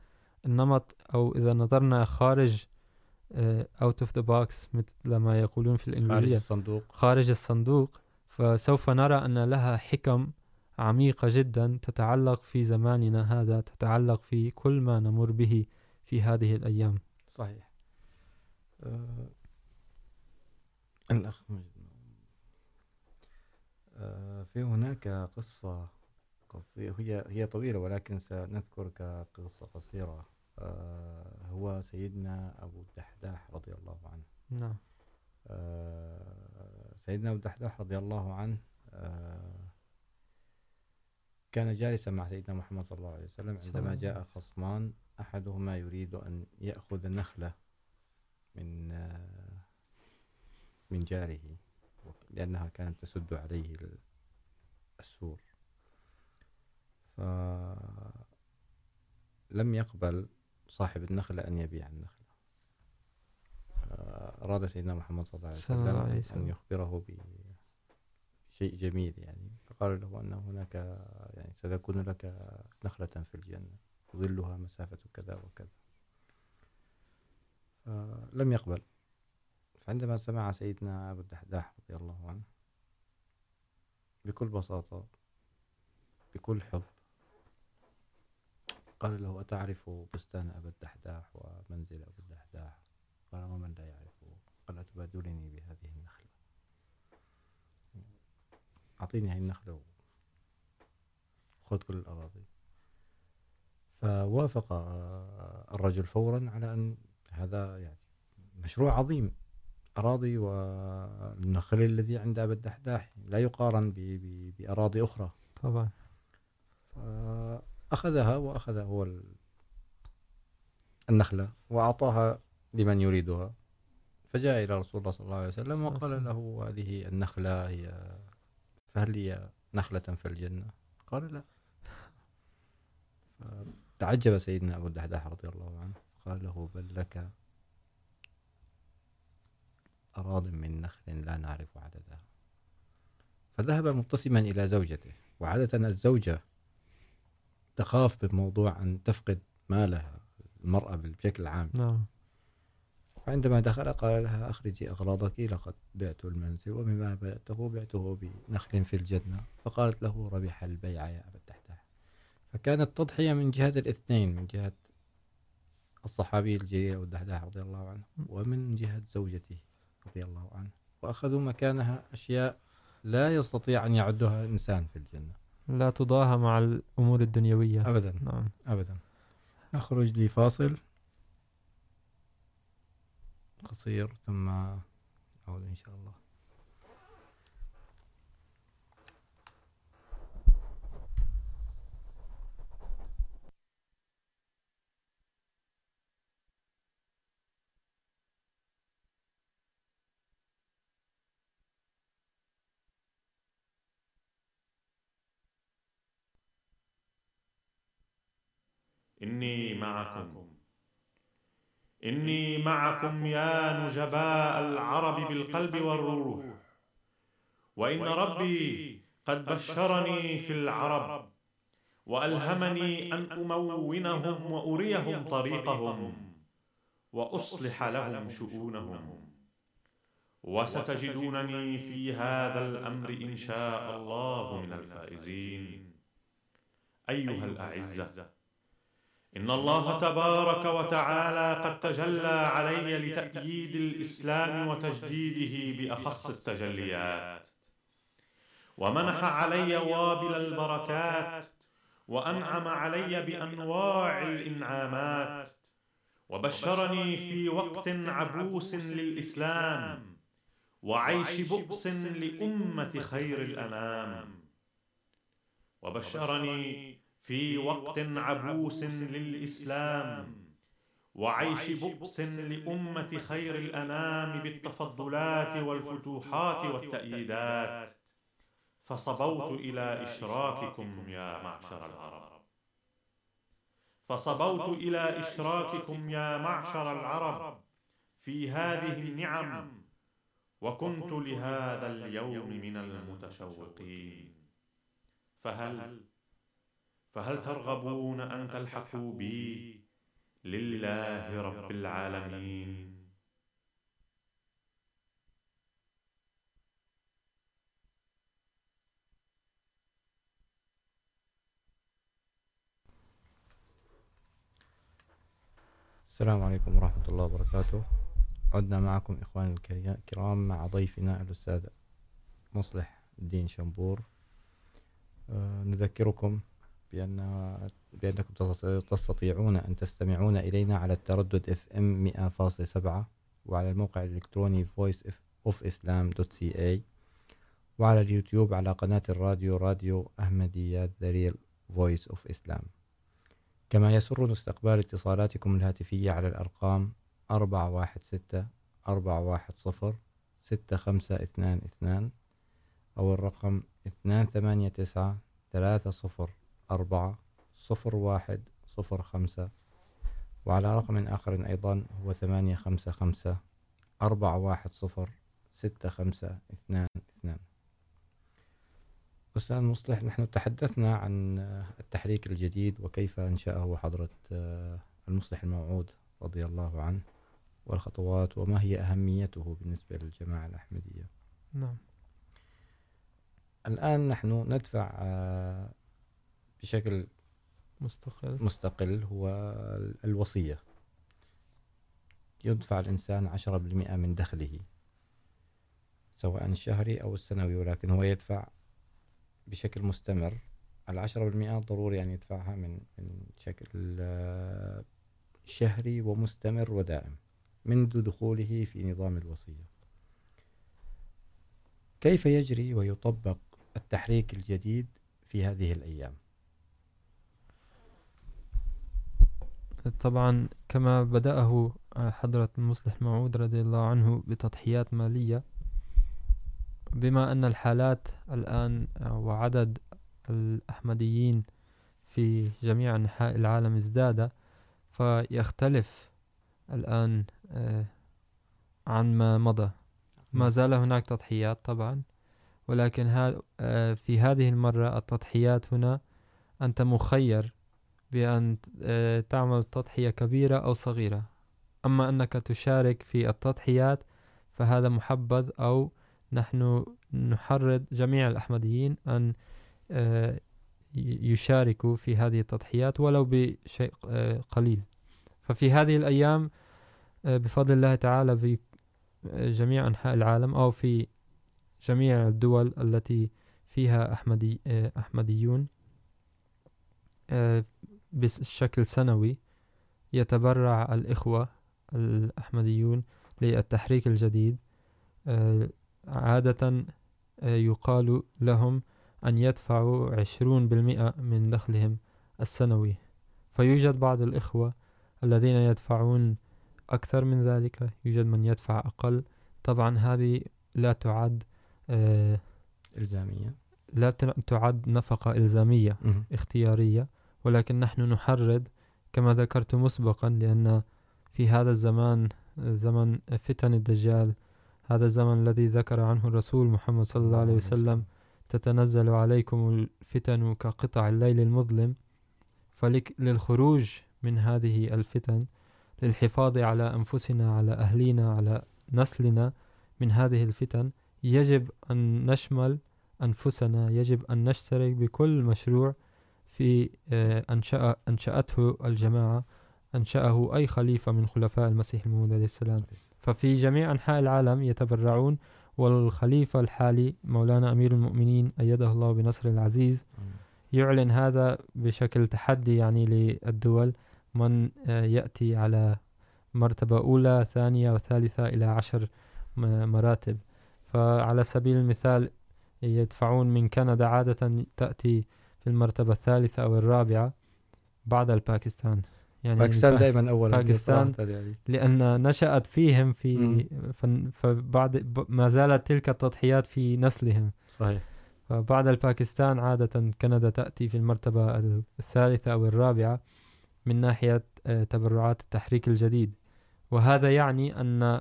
النمط أو إذا نظرنا خارج out of the box مثل ما يقولون في الإنجليزية. خارج الصندوق. خارج الصندوق. فسوف نرى أن لها حكم عميقة جدا تتعلق في زماننا هذا تتعلق في كل ما نمر به في هذه الأيام. صحيح. أه الأخ أه في هناك قصة قصيرة هي هي طويلة ولكن سنذكر كقصة قصيرة. هو سيدنا أبو الدحداح رضي الله عنه. نعم. سيدنا أبو الدحداح رضي الله عنه كان جالسا مع سيدنا محمد صلى الله عليه وسلم عندما جاء خصمان. أحدهما يريد أن يأخذ نخلة من من جاره لأنها كانت تسد عليه السور. فلم يقبل صاحب النخلة أن يبيع النخلة. أراد سيدنا محمد صلى الله عليه وسلم أن يخبره بشيء جميل يعني. فقال له أن هناك يعني ستكون لك نخلة في الجنة ظلها مسافة كذا وكذا. لم يقبل. فعندما سمع سيدنا أبو الدحداح رضي الله عنه بكل بساطة بكل حب قال له أتعرف بستان أبو الدحداح ومنزل أبو الدحداح؟ قال ومن لا يعرفه؟ قال أتبادلني بهذه النخلة. أعطيني هذه النخلة وخذ كل الأراضي. فوافق الرجل فوراً على أن هذا يعني مشروع عظيم. أراضي والنخل الذي عند أبا الدحداح لا يقارن بأراضي أخرى. طبعا. فأخذها وأخذ هو النخلة وأعطاها لمن يريدها. فجاء إلى رسول الله صلى الله عليه وسلم وقال له هذه النخلة هي فهل هي نخلة في الجنة؟ قال لا. تعجب سيدنا أبو الدحداح رضي الله عنه قال له بل لك أراض من نخل لا نعرف عددها. فذهب مبتسما إلى زوجته وعادة الزوجة تخاف بموضوع أن تفقد مالها المرأة بشكل عام نعم. فعندما دخل قال لها أخرجي أغراضك لقد بعت المنزل ومما بعته بعته بنخل في الجنة. فقالت له ربح البيع يا أبا الدحداح فكانت تضحية من جهة الاثنين من جهة الصحابي الجليل أبو الدحداح رضي الله عنه ومن جهة زوجته رضي الله عنه. وأخذوا مكانها أشياء لا يستطيع أن يعدها إنسان في الجنة. لا تضاهى مع الأمور الدنيوية. أبدا. نعم. أبدا. نخرج لفاصل. قصير ثم نعود إن شاء الله. إني معكم. إني معكم يا نجباء العرب بالقلب والروح. وإن ربي قد بشرني في العرب. وألهمني أن أمونهم وأريهم طريقهم. وأصلح لهم شؤونهم. وستجدونني في هذا الأمر إن شاء الله من الفائزين. أيها الأعزة. إن الله تبارك وتعالى قد تجلى علي لتأييد الإسلام وتجديده بأخص التجليات. ومنح علي وابل البركات، وأنعم علي بأنواع الإنعامات، وبشرني في وقت عبوس للإسلام، وعيش بؤس لأمة خير الأنام. وبشرني في وقت عبوس للإسلام. وعيش بؤس لأمة خير الأنام بالتفضلات والفتوحات والتأييدات. فصبوت إلى إشراككم يا معشر العرب. فصبوت إلى إشراككم يا معشر العرب. في هذه النعم. وكنت لهذا اليوم من المتشوقين. فهل فهل ترغبون أن تلحقوا بي؟ لله رب العالمين. السلام عليكم ورحمة الله وبركاته. عدنا معكم إخواني الكرام مع ضيفنا الأستاذ مصلح الدين شنبور. نذكركم بأن بأنكم تستطيعون أن تستمعون إلينا على التردد FM 100.7 وعلى الموقع الإلكتروني voiceofislam.ca وعلى اليوتيوب على قناة الراديو radio أحمدية The Voice of Islam. كما يسرنا استقبال اتصالاتكم الهاتفية على الأرقام 416 410 6522 أو الرقم 289 304 01 05 وعلى رقم آخر أيضا هو 855 410 6522 أستاذ مصلح نحن تحدثنا عن التحريك الجديد وكيف أنشأه حضرة المصلح الموعود رضي الله عنه والخطوات وما هي أهميته بالنسبة للجماعة الأحمدية. نعم. الآن نحن ندفع بشكل مستقل. مستقل هو الوصية. يدفع الإنسان عشرة بالمئة من دخله سواء الشهري أو السنوي ولكن هو يدفع بشكل مستمر. العشرة بالمئة ضروري أن يدفعها من من شكل شهري ومستمر ودائم منذ دخوله في نظام الوصية. كيف يجري ويطبق التحريك الجديد في هذه الأيام؟ طبعا كما بدأه حضرة المصلح الموعود رضي الله عنه بتضحيات مالية بما أن الحالات الآن وعدد الأحمديين في جميع أنحاء العالم ازداد فيختلف الآن عن ما مضى. ما زال هناك تضحيات طبعا ولكن في هذه المرة التضحيات هنا أنت مخير بأن تعمل تضحية كبيرة أو صغيرة. أما أنك تشارك في التضحيات فهذا محبذ أو نحن نحرض جميع الأحمديين أن يشاركوا في هذه التضحيات ولو بشيء قليل. ففي هذه الأيام بفضل الله تعالى في جميع أنحاء العالم أو في جميع الدول التي فيها أحمدي أحمديون بشكل سنوي يتبرع الإخوة الأحمديون للتحريك الجديد عادة يقال لهم أن يدفعوا عشرون بالمئة من دخلهم السنوي. فيوجد بعض الإخوة الذين يدفعون أكثر من ذلك يوجد من يدفع أقل. طبعا هذه لا تعد إلزامية. لا تعد نفقة إلزامية اختيارية. ولكن نحن نحرض كما ذكرت مسبقا لأن في هذا الزمان، زمن فتن الدجال، هذا الزمن الذي ذكر عنه الرسول محمد صلى الله عليه وسلم، تتنزل عليكم الفتن كقطع الليل المظلم فللخروج من هذه الفتن، للحفاظ على أنفسنا، على أهلنا على نسلنا من هذه الفتن، يجب أن نشمل أنفسنا، يجب أن نشترك بكل مشروع في أنشأ أنشأته الجماعة أنشأه أي خليفة من خلفاء المسيح الموعود عليه السلام. ففي جميع أنحاء العالم يتبرعون والخليفة الحالي مولانا أمير المؤمنين أيده الله بنصر العزيز. يعلن هذا بشكل تحدي يعني للدول من يأتي على مرتبة أولى ثانية وثالثة إلى عشر مراتب. فعلى سبيل المثال يدفعون من كندا عادة تأتي في المرتبة الثالثة أو الرابعة بعد الباكستان. يعني باكستان دائما أول باكستان لأن نشأت فيهم في فبعد ما زالت تلك التضحيات في نسلهم. صحيح. فبعد الباكستان عادة كندا تأتي في المرتبة الثالثة أو الرابعة من ناحية تبرعات التحريك الجديد. وهذا يعني أن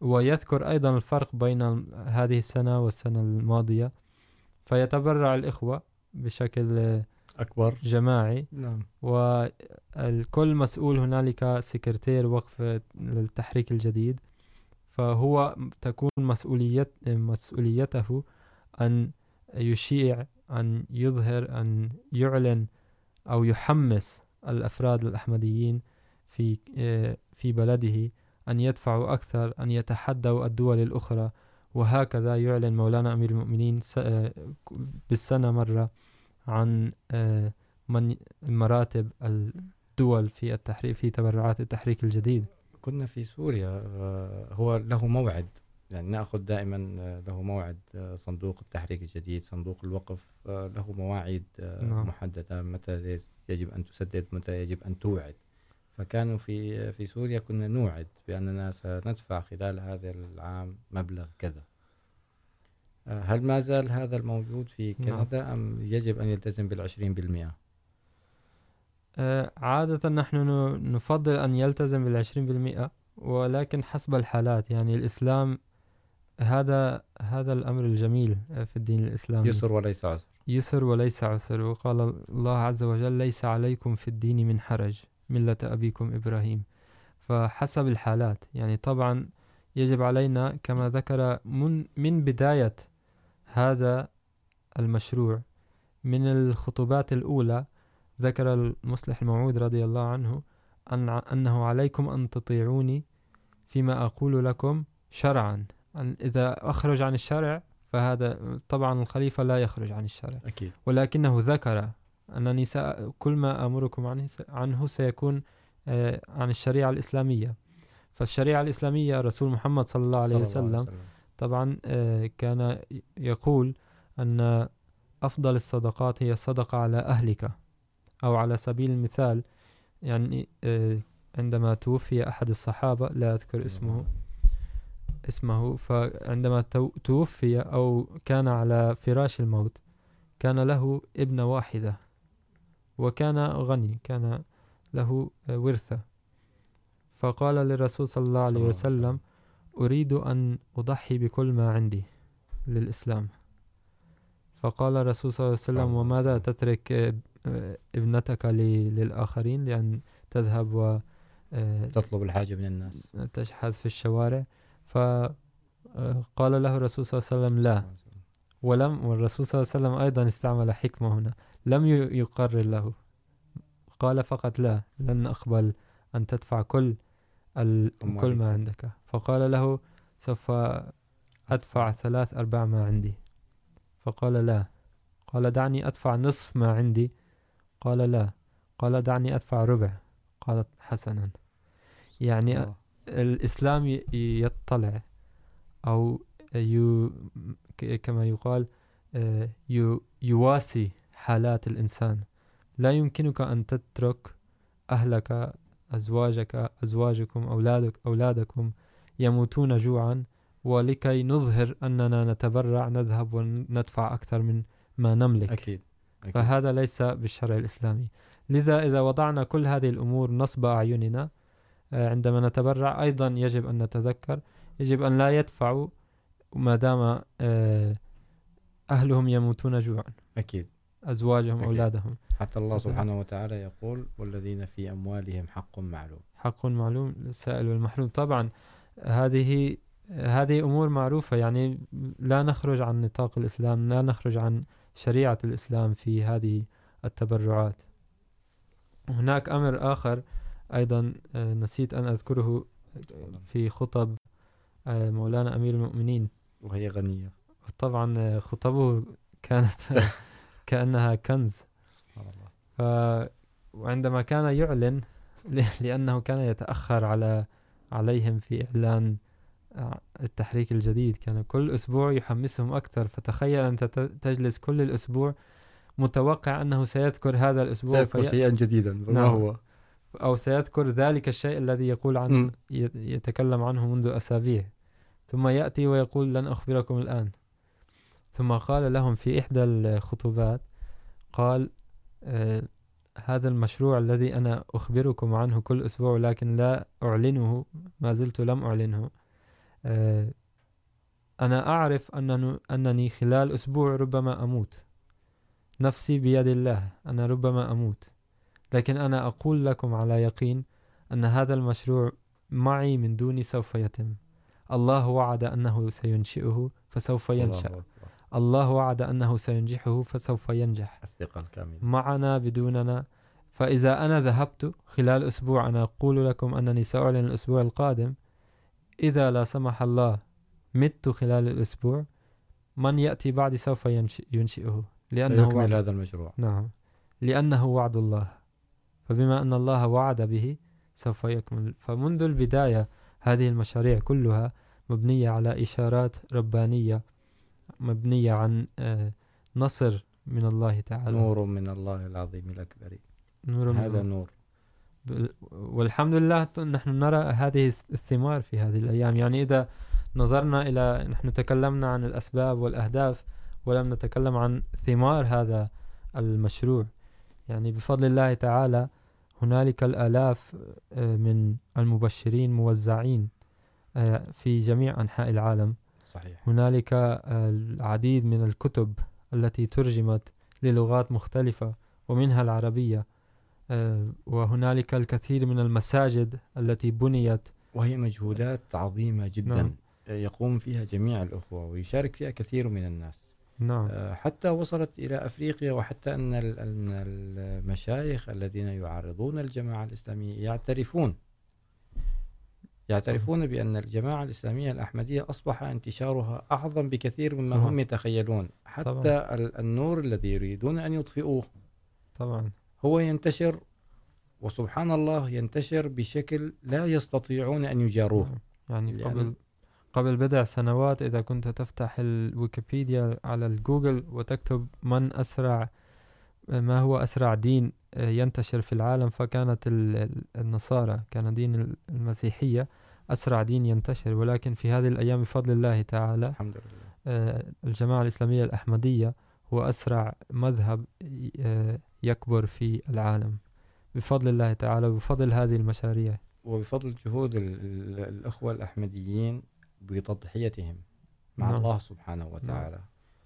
ويذكر أيضا الفرق بين هذه السنة والسنة الماضية. فيتبرع الإخوة بشكل أكبر. جماعي. نعم. والكل مسؤول هنالك سكرتير وقف للتحريك الجديد. فهو تكون مسؤوليت مسؤوليته أن يشيع أن يظهر أن يعلن أو يحمس الأفراد الأحمديين في في بلده أن يدفعوا أكثر أن يتحدوا الدول الأخرى وهكذا يعلن مولانا أمير المؤمنين بالسنة مرة عن من مراتب الدول في التحريك في تبرعات التحريك الجديد. كنا في سوريا هو له موعد. يعني ناخذ دائما له موعد صندوق التحريك الجديد صندوق الوقف له مواعيد. محدده متى يجب ان تسدد متى يجب ان توعد. فكانوا في في سوريا كنا نوعد باننا سندفع خلال هذا العام مبلغ كذا. هل ما زال هذا الموجود في كندا نعم. ام يجب ان يلتزم بالعشرين بالمئة؟ عادة نحن نفضل أن يلتزم بالعشرين بالمئة ولكن حسب الحالات. يعني الإسلام هذا هذا الأمر الجميل في الدين الإسلامي. يسر وليس عسر. يسر وليس عسر وقال الله عز وجل ليس عليكم في الدين من حرج. ملة أبيكم إبراهيم. فحسب الحالات يعني طبعا يجب علينا كما ذكر من, من بداية هذا المشروع من الخطبات الأولى ذكر المصلح الموعود رضي الله عنه أن أنه عليكم أن تطيعوني فيما أقول لكم شرعا. إذا أخرج عن الشرع فهذا طبعا الخليفة لا يخرج عن الشرع. أكيد. ولكنه ذكر أنني كل ما أمركم عنه, عنه سيكون عن الشريعة الإسلامية. فالشريعة الإسلامية رسول محمد صلى الله عليه وسلم طبعا كان يقول أن أفضل الصدقات هي الصدقة على أهلك أو على سبيل المثال. يعني عندما توفي أحد الصحابة لا أذكر اسمه اسمه فعندما توفي أو كان على فراش الموت كان له ابن واحدة. وكان غني كان له ورثة. فقال للرسول صلى الله عليه وسلم أريد أن أضحي بكل ما عندي للإسلام. فقال الرسول صلى الله عليه وسلم وماذا تترك ابنتك للآخرين لأن تذهب و تطلب الحاجة من الناس. تشحذ في الشوارع. فقال له الرسول صلى الله عليه وسلم لا. ولم والرسول صلى الله عليه وسلم أيضا استعمل حكمة هنا. لم يقرر له. قال فقط لا لن أقبل أن تدفع كل كل ما عندك. فقال له سوف أدفع ثلاث أرباع ما عندي. فقال لا. قال دعني أدفع نصف ما عندي. قال لا. قال دعني أدفع ربع. قالت حسنا. يعني أوه. الإسلام يطلع أو يو كما يقال يواسي حالات الإنسان لا يمكنك أن تترك أهلك أزواجك أزواجكم أولادك أولادكم يموتون جوعا ولكي نظهر أننا نتبرع نذهب وندفع أكثر من ما نملك أكيد. أكيد. فهذا ليس بالشرع الإسلامي لذا إذا وضعنا كل هذه الأمور نصب أعيننا عندما نتبرع أيضا يجب أن نتذكر يجب أن لا يدفعوا ما دام أهلهم يموتون جوعا أكيد أزواجهم. أولادهم. حتى الله سبحانه وتعالى يقول والذين في أموالهم حق معلوم. حق معلوم للسائل والمحروم. طبعا هذه هذه أمور معروفة. يعني لا نخرج عن نطاق الإسلام لا نخرج عن شريعة الإسلام في هذه التبرعات. هناك أمر آخر أيضا نسيت أن أذكره في خطب مولانا أمير المؤمنين. وهي غنية. طبعا خطبه كانت كأنها كنز. ف وعندما كان يعلن لأنه كان يتأخر على عليهم في إعلان التحريك الجديد كان كل أسبوع يحمسهم أكثر. فتخيل أنت تجلس كل الأسبوع متوقع أنه سيذكر هذا الأسبوع سيذكر شيئا جديدا ما. هو؟ أو سيذكر ذلك الشيء الذي يقول م. عن يتكلم عنه منذ أسابيع. ثم يأتي ويقول لن أخبركم الآن. ثم قال لهم في إحدى الخطبات قال هذا المشروع الذي أنا أخبركم عنه كل أسبوع لكن لا أعلنه ما زلت لم أعلنه. أنا أعرف أنني, أنني خلال أسبوع ربما أموت. نفسي بيد الله أنا ربما أموت. لكن أنا أقول لكم على يقين أن هذا المشروع معي من دوني سوف يتم. الله وعد أنه سينشئه فسوف ينشأ. الله وعد أنه سينجحه فسوف ينجح. الثقة الكاملة معنا بدوننا. فإذا أنا ذهبت خلال أسبوع أنا أقول لكم أنني سأعلن الأسبوع القادم. إذا لا سمح الله مت خلال الأسبوع. من يأتي بعدي سوف ينشئ ينشئه. لأنه سيكمل وعد. هذا المشروع. نعم. لأنه وعد الله. فبما أن الله وعد به سوف يكمل. فمنذ البداية هذه المشاريع كلها مبنية على إشارات ربانية مبنية عن نصر من الله تعالى. نور من الله العظيم الأكبر. نور هذا من نور. والحمد لله نحن نرى هذه الثمار في هذه الأيام. يعني إذا نظرنا إلى نحن تكلمنا عن الأسباب والأهداف ولم نتكلم عن ثمار هذا المشروع. يعني بفضل الله تعالى هنالك الآلاف من المبشرين موزعين في جميع أنحاء العالم. صحيح. هنالك العديد من الكتب التي ترجمت للغات مختلفة ومنها العربية وهنالك الكثير من المساجد التي بنيت. وهي مجهودات عظيمة جدا. نعم. يقوم فيها جميع الأخوة ويشارك فيها كثير من الناس. نعم. حتى وصلت إلى أفريقيا وحتى أن المشايخ الذين يعارضون الجماعة الإسلامية يعترفون يعترفون بأن الجماعة الإسلامية الأحمدية أصبح انتشارها أعظم بكثير مما طبعا. هم يتخيلون. حتى طبعا. النور الذي يريدون أن يطفئوه. طبعا. هو ينتشر وسبحان الله ينتشر بشكل لا يستطيعون أن يجاروه. يعني قبل قبل بضع سنوات إذا كنت تفتح الويكيبيديا على الجوجل وتكتب من أسرع ما هو أسرع دين ينتشر في العالم فكانت ال- ال- النصارى كان دين المسيحية أسرع دين ينتشر ولكن في هذه الأيام بفضل الله تعالى الحمد لله. الجماعة الإسلامية الأحمدية هو أسرع مذهب يكبر في العالم. بفضل الله تعالى وبفضل هذه المشاريع. وبفضل جهود ال- ال- الأخوة الأحمديين بتضحيتهم مع نعم. الله سبحانه وتعالى.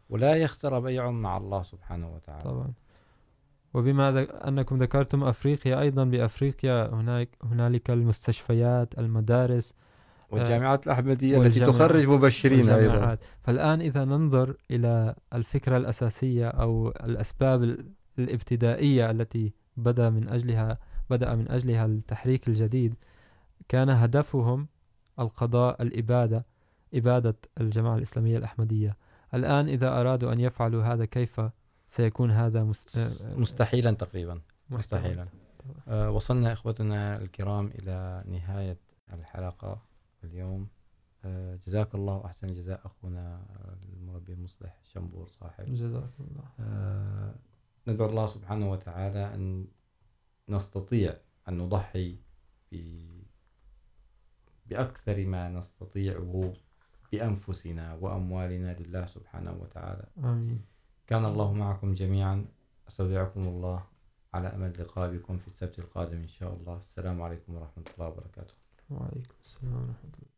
ولا يخسر بيع مع الله سبحانه وتعالى. طبعا. وبما. أنكم ذكرتم أفريقيا أيضا بأفريقيا هناك هنالك المستشفيات المدارس والجامعات الأحمدية التي تخرج مبشرين أيضا. فالآن إذا ننظر إلى الفكرة الأساسية أو الأسباب ال- الابتدائية التي بدأ من أجلها بدأ من أجلها التحريك الجديد كان هدفهم القضاء الإبادة إبادة الجماعة الإسلامية الأحمدية الآن إذا أرادوا أن يفعلوا هذا كيف سيكون هذا مست... مستحيلا تقريبا. مستحيلا. وصلنا إخوتنا الكرام إلى نهاية الحلقة اليوم. جزاك الله أحسن الجزاء أخونا المربي المصلح شنبور صاحب. جزاك الله. ندعو الله سبحانه وتعالى أن نستطيع أن نضحي ب... بأكثر ما نستطيعه بأنفسنا وأموالنا لله سبحانه وتعالى. آمين. كان الله معكم جميعا. أستودعكم الله على أمل لقاء بكم في السبت القادم إن شاء الله. السلام عليكم ورحمة الله وبركاته. وعليكم السلام ورحمة الله.